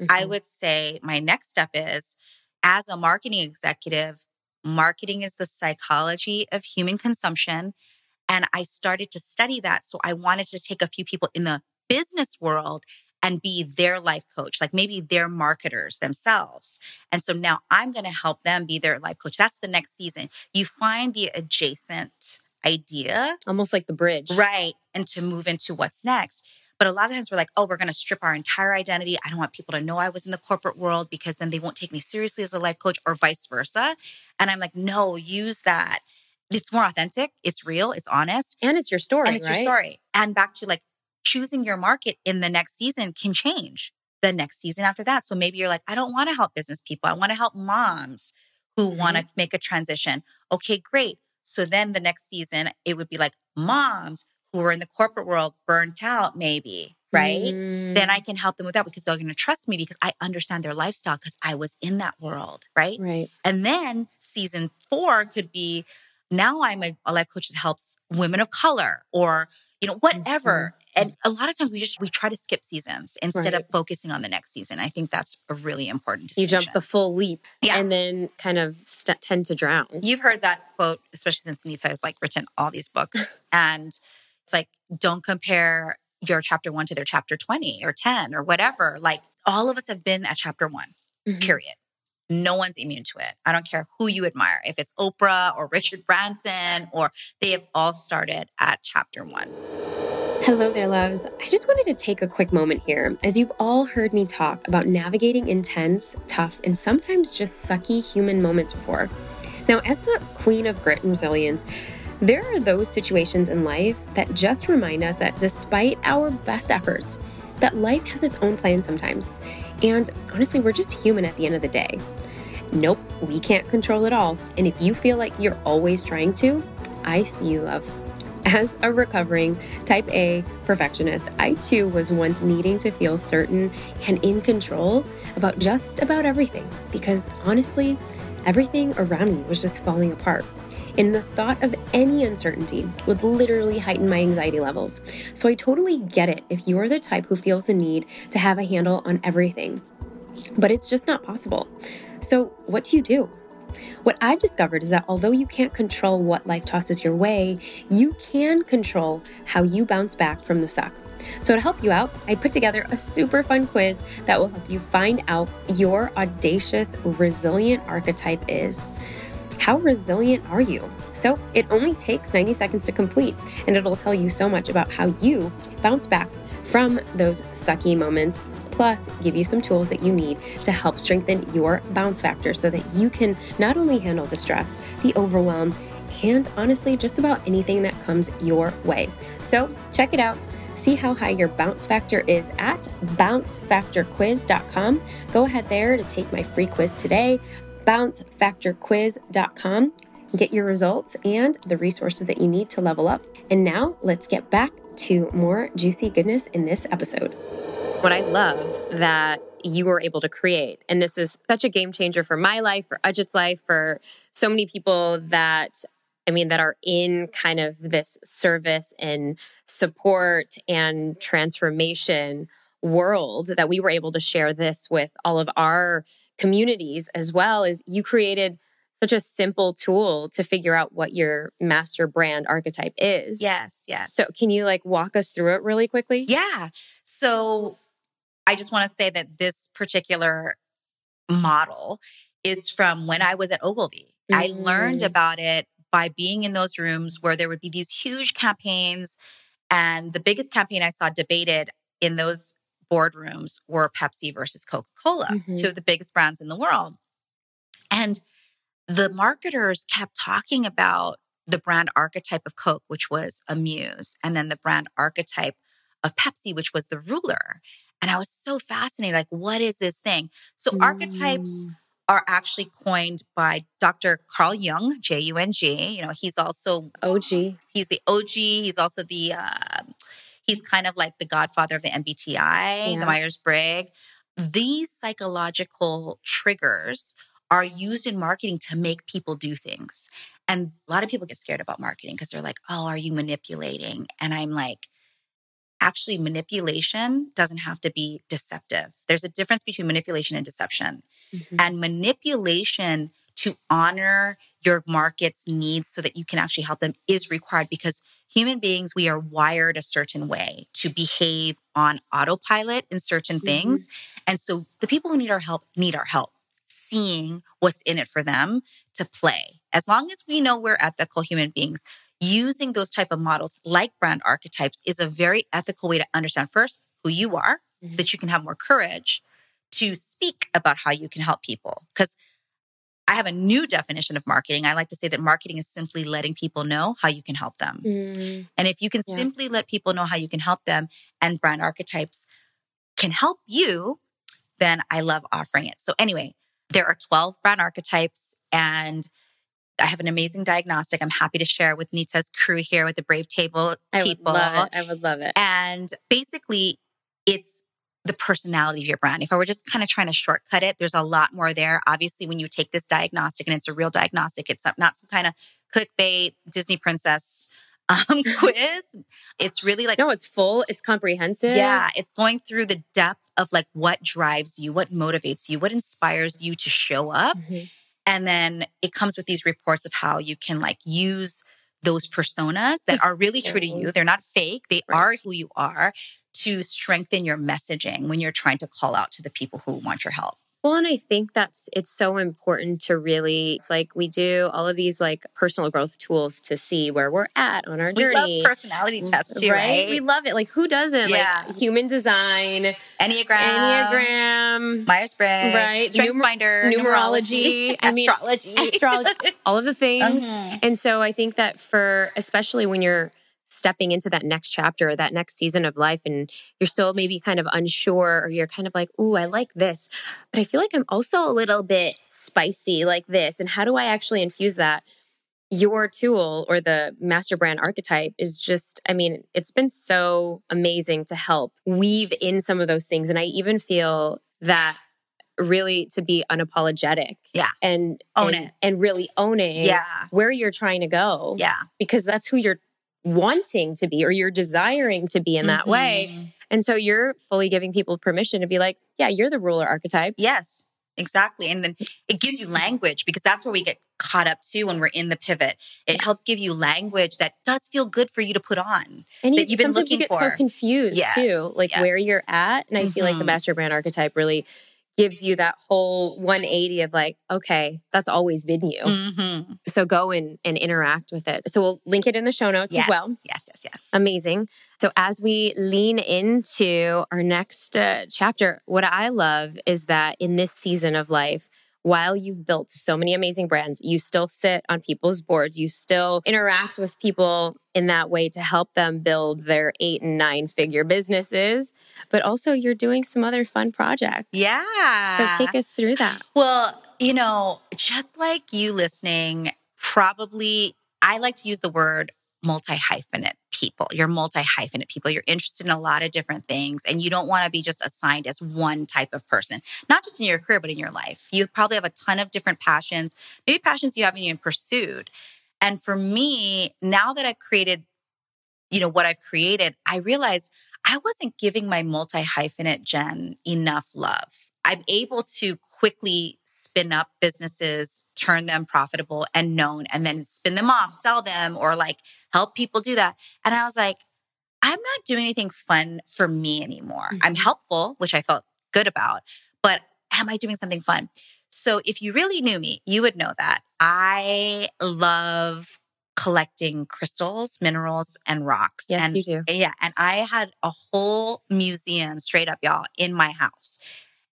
Mm-hmm. I would say my next step is as a marketing executive, marketing is the psychology of human consumption. And I started to study that. So I wanted to take a few people in the business world and be their life coach, like maybe they're marketers themselves. And so now I'm going to help them be their life coach. That's the next season. You find the adjacent idea, almost like the bridge. Right. And to move into what's next. But a lot of times we're like, oh, we're going to strip our entire identity. I don't want people to know I was in the corporate world because then they won't take me seriously as a life coach or vice versa. And I'm like, no, use that. It's more authentic. It's real. It's honest. And it's your story. And it's right? your story. And back to like choosing your market in the next season can change the next season after that. So maybe you're like, I don't want to help business people. I want to help moms who mm-hmm. want to make a transition. Okay, great. So then the next season, it would be like moms who are in the corporate world burnt out, maybe, right? Mm. Then I can help them with that because they're going to trust me because I understand their lifestyle because I was in that world, right? Right. And then season four could be now I'm a, a life coach that helps women of color or you know whatever mm-hmm. and a lot of times we just we try to skip seasons instead right. of focusing on the next season i think that's a really important you jump the full leap yeah. and then kind of st- tend to drown you've heard that quote especially since Neeta has like written all these books [LAUGHS] and it's like, don't compare your chapter one to their chapter 20 or 10 or whatever. Like, all of us have been at chapter one, mm-hmm. period. No one's immune to it. I don't care who you admire, if it's Oprah or Richard Branson, or they have all started at chapter one. Hello there, loves. I just wanted to take a quick moment here as you've all heard me talk about navigating intense, tough, and sometimes just sucky human moments before. Now, as the queen of grit and resilience, there are those situations in life that just remind us that despite our best efforts, that life has its own plan sometimes. And honestly, we're just human at the end of the day. Nope, we can't control it all. And if you feel like you're always trying to, I see you, love. As a recovering type A perfectionist, I too was once needing to feel certain and in control about just about everything because honestly, everything around me was just falling apart and the thought of any uncertainty would literally heighten my anxiety levels. So I totally get it if you're the type who feels the need to have a handle on everything. But it's just not possible. So, what do you do? What I've discovered is that although you can't control what life tosses your way, you can control how you bounce back from the suck. So, to help you out, I put together a super fun quiz that will help you find out your audacious, resilient archetype is. How resilient are you? So it only takes 90 seconds to complete, and it'll tell you so much about how you bounce back from those sucky moments plus give you some tools that you need to help strengthen your bounce factor so that you can not only handle the stress, the overwhelm, and honestly, just about anything that comes your way. So check it out. See how high your bounce factor is at bouncefactorquiz.com. Go ahead there to take my free quiz today, bouncefactorquiz.com. Get your results and the resources that you need to level up. And now let's get back to more juicy goodness in this episode. What I love that you were able to create, and this is such a game changer for my life, for Ajit's life, for so many people that I mean, that are in kind of this service and support and transformation world that we were able to share this with all of our communities as well is you created such a simple tool to figure out what your master brand archetype is. Yes, yes. So can you like walk us through it really quickly? Yeah. So I just want to say that this particular model is from when I was at Ogilvy. Mm-hmm. I learned mm. about it by being in those rooms where there would be these huge campaigns. And the biggest campaign I saw debated in those boardrooms were Pepsi versus Coca Cola, mm-hmm. two of the biggest brands in the world. And the marketers kept talking about the brand archetype of Coke, which was a muse, and then the brand archetype of Pepsi, which was the ruler. And I was so fascinated like, what is this thing? So, mm. archetypes are actually coined by Dr. Carl Jung, J U N G. You know, he's also OG. He's the OG. He's also the, uh, he's kind of like the godfather of the MBTI, yeah. the Myers Briggs. These psychological triggers are used in marketing to make people do things. And a lot of people get scared about marketing because they're like, oh, are you manipulating? And I'm like, actually, manipulation doesn't have to be deceptive. There's a difference between manipulation and deception. Mm-hmm. And manipulation to honor your market's needs so that you can actually help them is required because human beings, we are wired a certain way to behave on autopilot in certain mm-hmm. things. And so the people who need our help need our help, seeing what's in it for them to play. As long as we know we're ethical human beings, using those type of models like brand archetypes is a very ethical way to understand first who you are mm-hmm. so that you can have more courage to speak about how you can help people. Because I have a new definition of marketing. I like to say that marketing is simply letting people know how you can help them. Mm. And if you can yeah. simply let people know how you can help them and brand archetypes can help you, then I love offering it. So, anyway, there are 12 brand archetypes and I have an amazing diagnostic. I'm happy to share with Neeta's crew here with the Brave Table people. I would love it. I would love it. And basically, it's the personality of your brand. If I were just kind of trying to shortcut it, there's a lot more there. Obviously, when you take this diagnostic and it's a real diagnostic, it's not some kind of clickbait Disney princess um, [LAUGHS] quiz. It's really like no, it's full. It's comprehensive. Yeah, it's going through the depth of like what drives you, what motivates you, what inspires you to show up, mm-hmm. and then it comes with these reports of how you can like use those personas that are really true to you. They're not fake. They right. are who you are to strengthen your messaging when you're trying to call out to the people who want your help. Well, and I think that's it's so important to really it's like we do all of these like personal growth tools to see where we're at on our journey. We love personality tests too, right? right? We love it. Like who doesn't? Yeah. Like human design, Enneagram, Enneagram, Myers Briggs, right? Strength Numer- Finder, numerology, numerology I mean, astrology, astrology, all of the [LAUGHS] things. Mm-hmm. And so I think that for especially when you're stepping into that next chapter or that next season of life and you're still maybe kind of unsure or you're kind of like, "Ooh, I like this, but I feel like I'm also a little bit spicy like this." And how do I actually infuse that? Your tool or the master brand archetype is just, I mean, it's been so amazing to help weave in some of those things. And I even feel that really to be unapologetic. Yeah. And own and, it. And really owning yeah. where you're trying to go. Yeah. Because that's who you're wanting to be or you're desiring to be in that mm-hmm. way. And so you're fully giving people permission to be like, yeah, you're the ruler archetype. Yes, exactly. And then it gives you language because that's where we get caught up too when we're in the pivot. It helps give you language that does feel good for you to put on. And you, that you've been looking you get for. so confused yes, too, like yes. where you're at. And I mm-hmm. feel like the mm-hmm. master brand archetype really gives you that whole 180 of like, okay, that's always been you. Mm-hmm. So go and, and interact with it. So we'll link it in the show notes Yes, as well. yes, yes, yes. Amazing. So as we lean into our next uh, chapter, what I love is that in this season of life, while you've built so many amazing brands, you still sit on people's boards. You still interact with people in that way to help them build their eight and nine figure businesses. But also, you're doing some other fun projects. yeah. So take us through that. Well, you know, just like you listening, probably I like to use the word multi hyphenate people. You're multi hyphenate people. You're interested in a lot of different things and you don't want to be just assigned as one type of person, not just in your career, but in your life. You probably have a ton of different passions, maybe passions you haven't even pursued. And for me, now that I've created, you know, what I've created, I realized I wasn't giving my multi hyphenate Jen enough love. I'm able to quickly spin up businesses, turn them profitable and known, and then spin them off, sell them, or like help people do that. And I was like, I'm not doing anything fun for me anymore. I'm Mhm. helpful, which I felt good about, but am I doing something fun? So if you really knew me, you would know that I love collecting crystals, minerals, and rocks. Yes, and you do. yeah. And I had a whole museum straight up, y'all, in my house.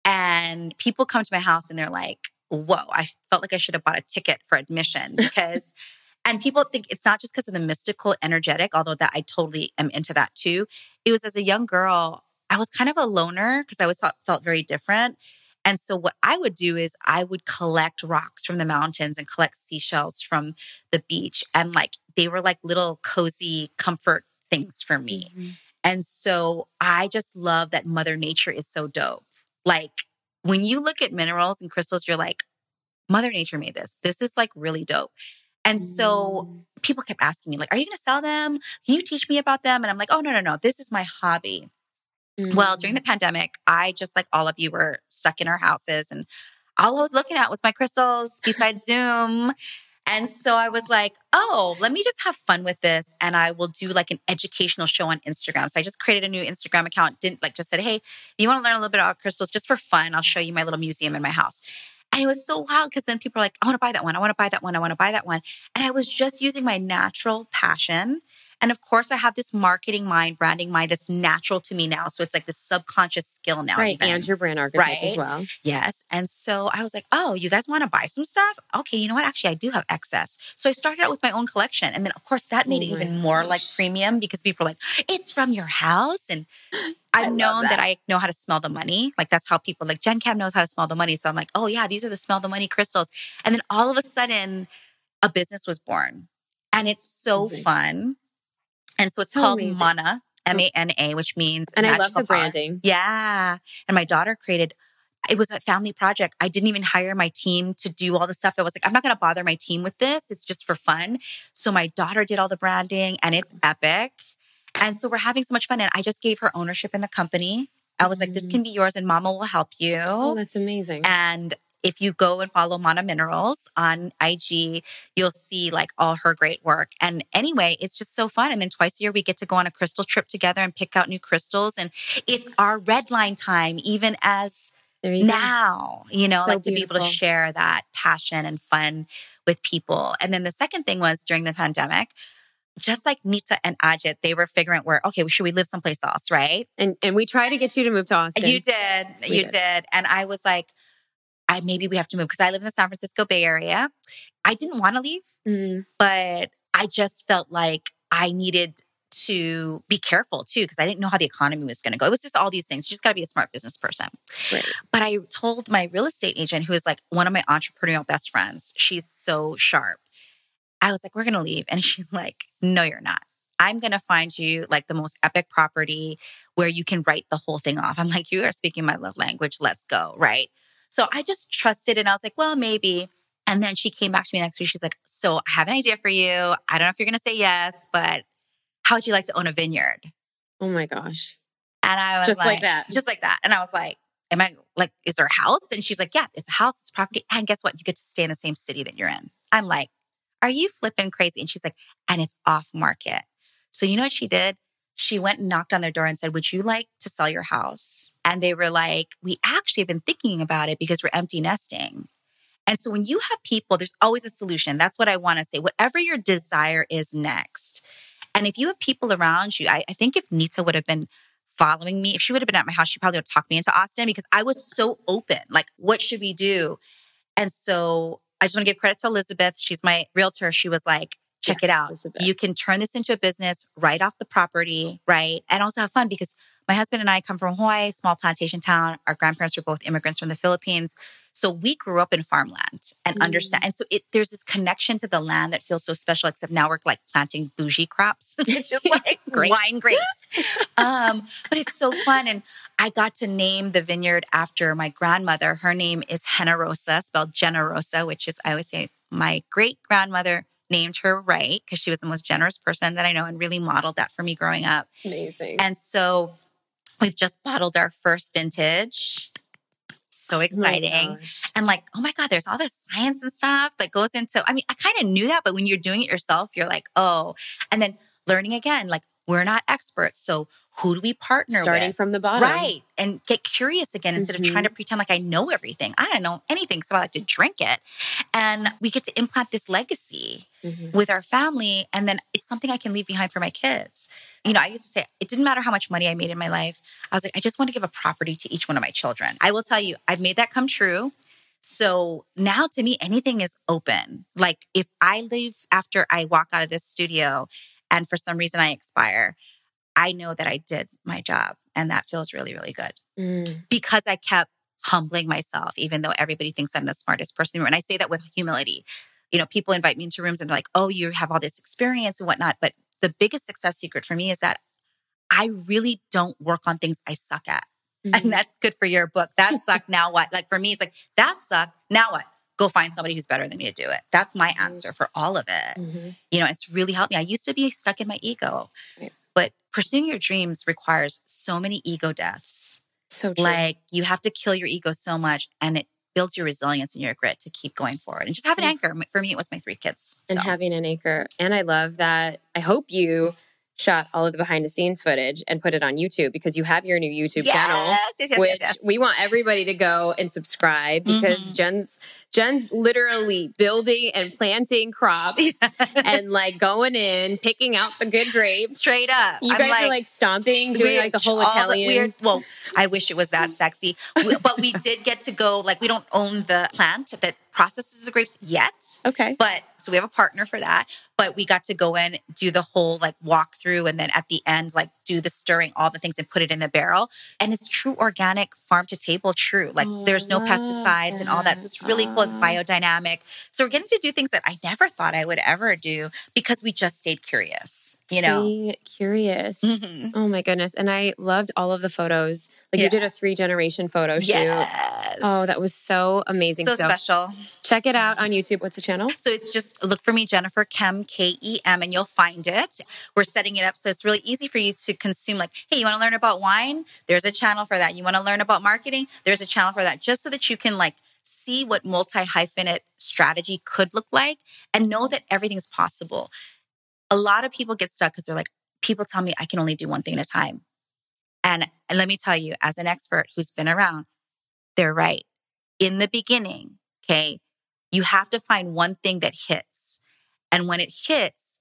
And people come to my house and they're like, whoa, I felt like I should have bought a ticket for admission [LAUGHS] because, and people think it's not just because of the mystical, energetic, although that I totally am into that too. It was as a young girl, I was kind of a loner because I always thought, felt very different. And so what I would do is I would collect rocks from the mountains and collect seashells from the beach. And like they were like little cozy comfort things for me. Mhm. And so I just love that Mother Nature is so dope. Like when you look at minerals and crystals, you're like, Mother Nature made this. This is like really dope. And so Mm. people kept asking me, like, are you going to sell them? Can you teach me about them? And I'm like, oh, no, no, no. This is my hobby. Well, during the pandemic, I just like all of you were stuck in our houses and all I was looking at was my crystals besides Zoom. And so I was like, oh, let me just have fun with this. And I will do like an educational show on Instagram. So I just created a new Instagram account, didn't like just said, hey, you want to learn a little bit about crystals just for fun, I'll show you my little museum in my house. And it was so wild because then people are like, I want to buy that one. I want to buy that one. I want to buy that one. And I was just using my natural passion. And of course, I have this marketing mind, branding mind that's natural to me now. So it's like this subconscious skill now. right. even. And your brand archetype as well. Yes. And so I was like, oh, you guys want to buy some stuff? Okay, you know what? Actually, I do have excess. So I started out with my own collection. And then, of course, that made Oh it even oh more like premium because people are like, it's from your house. And [GASPS] I've known that. that. I know how to smell the money. Like that's how people like Jen Kem knows how to smell the money. So I'm like, oh, yeah, these are the smell the money crystals. And then all of a sudden, a business was born. And it's so Amazing. fun. And so it's So called amazing. Mana, M A N A, which means And I love the power. branding. Yeah. And my daughter created, it was a family project. I didn't even hire my team to do all the stuff. I was like, I'm not going to bother my team with this. It's just for fun. So my daughter did all the branding and it's epic. And so we're having so much fun. And I just gave her ownership in the company. I was like, this Mhm. can be yours and mama will help you. Oh, that's amazing. And if you go and follow Mana Minerals on IG, you'll see like all her great work. And anyway, it's just so fun. And then twice a year, we get to go on a crystal trip together and pick out new crystals. And it's our red line time, even as you go. now, you know, So like to be able to share that passion and fun with people. And then the second thing was during the pandemic, just like Neeta and Ajit, they were figuring out where, okay, should we live someplace else, right? And and we try to get you to move to Austin. You did. We you did. did. And I was like, I maybe we have to move because I live in the San Francisco Bay Area. I didn't want to leave, Mm, but I just felt like I needed to be careful too because I didn't know how the economy was going to go. It was just all these things. You just got to be a smart business person. right. But I told my real estate agent, who is like one of my entrepreneurial best friends, she's so sharp. I was like, we're going to leave. And [LAUGHS] she's like, no, you're not. I'm going to find you like the most epic property where you can write the whole thing off. I'm like, you are speaking my love language. Let's go. Right. So I just trusted and I was like, well, maybe. And then she came back to me next week. She's like, so I have an idea for you. I don't know if you're going to say yes, but how would you like to own a vineyard? Oh my gosh. And I was Just like that. Just like that. And I was like, Am I like, is there a house? And she's like, Yeah, it's a house, it's property. And guess what? You get to stay in the same city that you're in. I'm like, Are you flipping crazy? And she's like, And it's off market. So you know what she did? She went and knocked on their door and said, Would you like to sell your house? And they were like, we actually have been thinking about it because we're empty nesting. And so when you have people, there's always a solution. That's what I want to say. Whatever your desire is next. And if you have people around you, I, I think if Neeta would have been following me, if she would have been at my house, she probably would have talked me into Austin because I was so open. Like, what should we do? And so I just want to give credit to Elizabeth. She's my realtor. She was like, check yes, it out. Elizabeth. You can turn this into a business, write off the property, right? And also have fun because my husband and I come from Hawaii, small plantation town. Our grandparents were both immigrants from the Philippines. So we grew up in farmland and mm. understand. And so it, there's this connection to the land that feels so special, except now we're like planting bougie crops. [LAUGHS] it's just [LAUGHS] like grapes. wine grapes. [LAUGHS] um, but it's so fun. And I got to name the vineyard after my grandmother. Her name is Generosa, spelled Generosa, which is, I always say, my great grandmother named her right because she was the most generous person that I know and really modeled that for me growing up. Amazing. And so We've just bottled our first vintage. So oh exciting. Oh and like, oh my God, there's all this science and stuff that goes into, I mean, I kind of knew that, but when you're doing it yourself, you're like, oh, and then learning again, like we're not experts. So who do we partner with? Starting with? from the bottom. Right. And get curious again instead mm-hmm. of trying to mm-hmm. pretend like I know everything. I don't know anything, so I like to drink it. And we get to implant this legacy mm-hmm. with our family. And then it's something I can leave behind for my kids. You know, I used to say it didn't matter how much money I made in my life. I was like, I just want to give a property to each one of my children. I will tell you, I've made that come true. So now to me, anything is open. Like if I leave after I walk out of this studio and for some reason I expire, I know that I did my job. And that feels really, really good mm. because I kept humbling myself, even though everybody thinks I'm the smartest person in the room. And I say that with humility. You know, people invite me into rooms and they're like, oh, you have all this experience and whatnot. But the biggest success secret for me is that I really don't work on things I suck at. [LAUGHS] Mm-hmm. And that's good for your book. That sucked. [LAUGHS] now what? Like for me, it's like, that sucked. Now what? Go find somebody who's better than me to do it. That's my answer for all of it. Mm-hmm. You know, it's really helped me. I used to be stuck in my ego, right. but pursuing your dreams requires so many ego deaths. So true. Like you have to kill your ego so much and it builds your resilience and your grit to keep going forward and just have an anchor. For me, it was my three kids. And having an anchor. And I love that. I hope you shot all of the behind the scenes footage and put it on YouTube because you have your new YouTube yes, channel, yes, yes, which we want everybody to go and subscribe because mm-hmm. Jen's Jen's literally building and planting crops [LAUGHS] and like going in, picking out the good grapes. Straight up. You I'm guys like, are like stomping, doing like the whole Italian. The weird, well, I wish it was that sexy, but we did get to go. Like we don't own the plant that processes the grapes yet. Okay. But so we have a partner for that. But we got to go in, do the whole like walkthrough, and then at the end, like do the stirring, all the things, and put it in the barrel. And it's true organic, farm to table, true. Like oh, there's no pesticides that. and all that. So it's really cool. It's biodynamic. So we're getting to do things that I never thought I would ever do because we just stayed curious you know curious mm-hmm. oh my goodness and i loved all of the photos like yeah. you did a three generation photo shoot. Yes. oh that was so amazing. So, so, special. check it out on youtube. What's the channel? So it's just look for me jennifer kem k-e-m and you'll find it. We're setting it up so it's really easy for you to consume like hey you want to learn about wine? There's a channel for that. You want to learn about marketing? There's a channel for that just so that you can like see what multi hyphenate strategy could look like and know that everything's possible. A lot of people get stuck because they're like, people tell me I can only do one thing at a time. And, let me tell you, as an expert who's been around, they're right. In the beginning, okay, you have to find one thing that hits. And when it hits,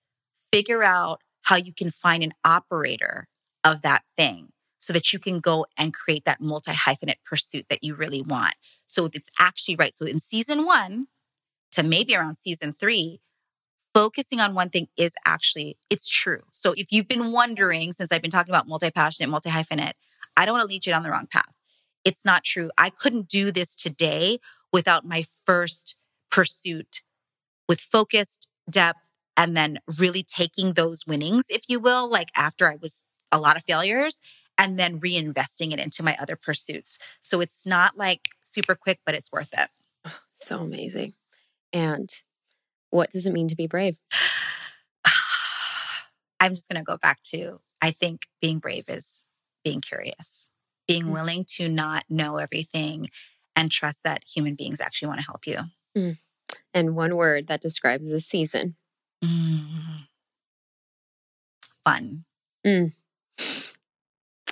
figure out how you can find an operator of that thing so that you can go and create that multi hyphenate pursuit that you really want. So it's actually right. So in season one to maybe around season three, focusing on one thing is actually it's true. So if you've been wondering since I've been talking about multi-passionate, multi-hyphenate, I don't want to lead you down the wrong path. It's not true. I couldn't do this today without my first pursuit with focused depth and then really taking those winnings, if you will, like after I was a lot of failures and then reinvesting it into my other pursuits. So it's not like super quick, but it's worth it. So amazing. And what does it mean to be brave? [SIGHS] I'm just going to go back to I think being brave is being curious, being mm. willing to not know everything and trust that human beings actually want to help you. Mm. And one word that describes the season mm. fun. Mm.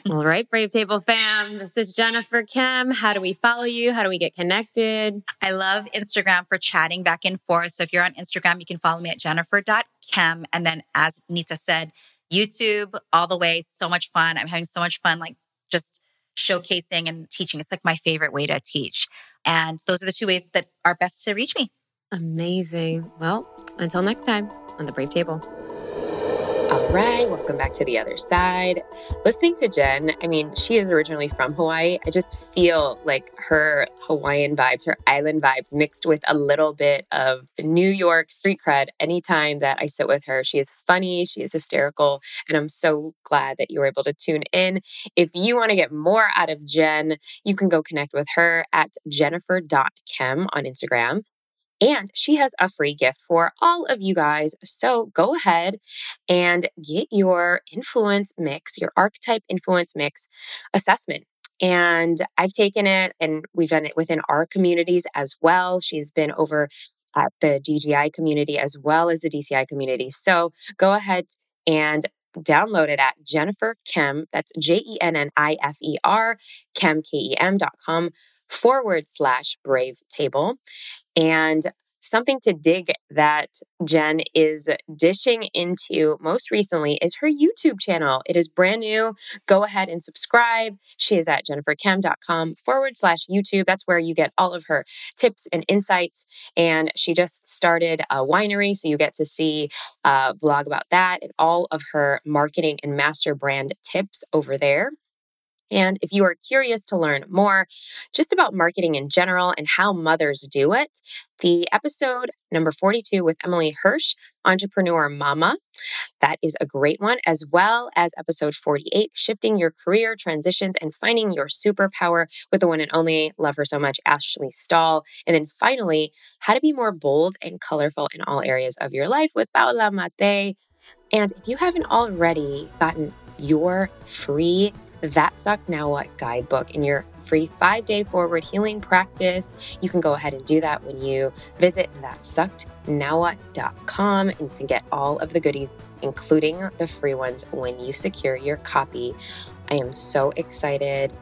All right, Brave Table fam. This is Jennifer Kem. How do we follow you? How do we get connected? I love Instagram for chatting back and forth. So if you're on Instagram, you can follow me at jennifer.kem. And then, as Neeta said, YouTube all the way. So much fun. I'm having so much fun, like just showcasing and teaching. It's like my favorite way to teach. And those are the two ways that are best to reach me. Amazing. Well, until next time on the Brave Table. All right, welcome back to the other side. Listening to Jen, I mean, she is originally from Hawaii. I just feel like her Hawaiian vibes, her island vibes mixed with a little bit of New York street cred anytime that I sit with her. She is funny, she is hysterical, and I'm so glad that you were able to tune in. If you want to get more out of Jen, you can go connect with her at jennifer.kem on Instagram. And she has a free gift for all of you guys. So go ahead and get your influence mix, your archetype influence mix assessment. And I've taken it and we've done it within our communities as well. She's been over at the DGI community as well as the DCI community. So go ahead and download it at Jennifer Kem, that's J E N N I F E R, Kem, E dot com forward slash brave table. And something to dig that Jen is dishing into most recently is her YouTube channel. It is brand new. Go ahead and subscribe. She is at jenniferkem.com forward slash YouTube. That's where you get all of her tips and insights. And she just started a winery. So you get to see a vlog about that and all of her marketing and master brand tips over there. And if you are curious to learn more just about marketing in general and how mothers do it, the episode number 42 with Emily Hirsch, Entrepreneur Mama, that is a great one, as well as episode 48, Shifting Your Career Transitions and Finding Your Superpower with the one and only, love her so much, Ashley Stahl. And then finally, How to Be More Bold and Colorful in All Areas of Your Life with Paula Mate. And if you haven't already gotten your free that Sucked Now What guidebook in your free five day forward healing practice. You can go ahead and do that when you visit thatsuckednowwhat.com and you can get all of the goodies, including the free ones, when you secure your copy. I am so excited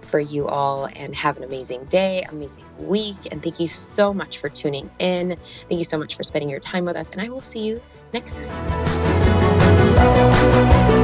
for you all and have an amazing day, amazing week. And thank you so much for tuning in. Thank you so much for spending your time with us. And I will see you next time.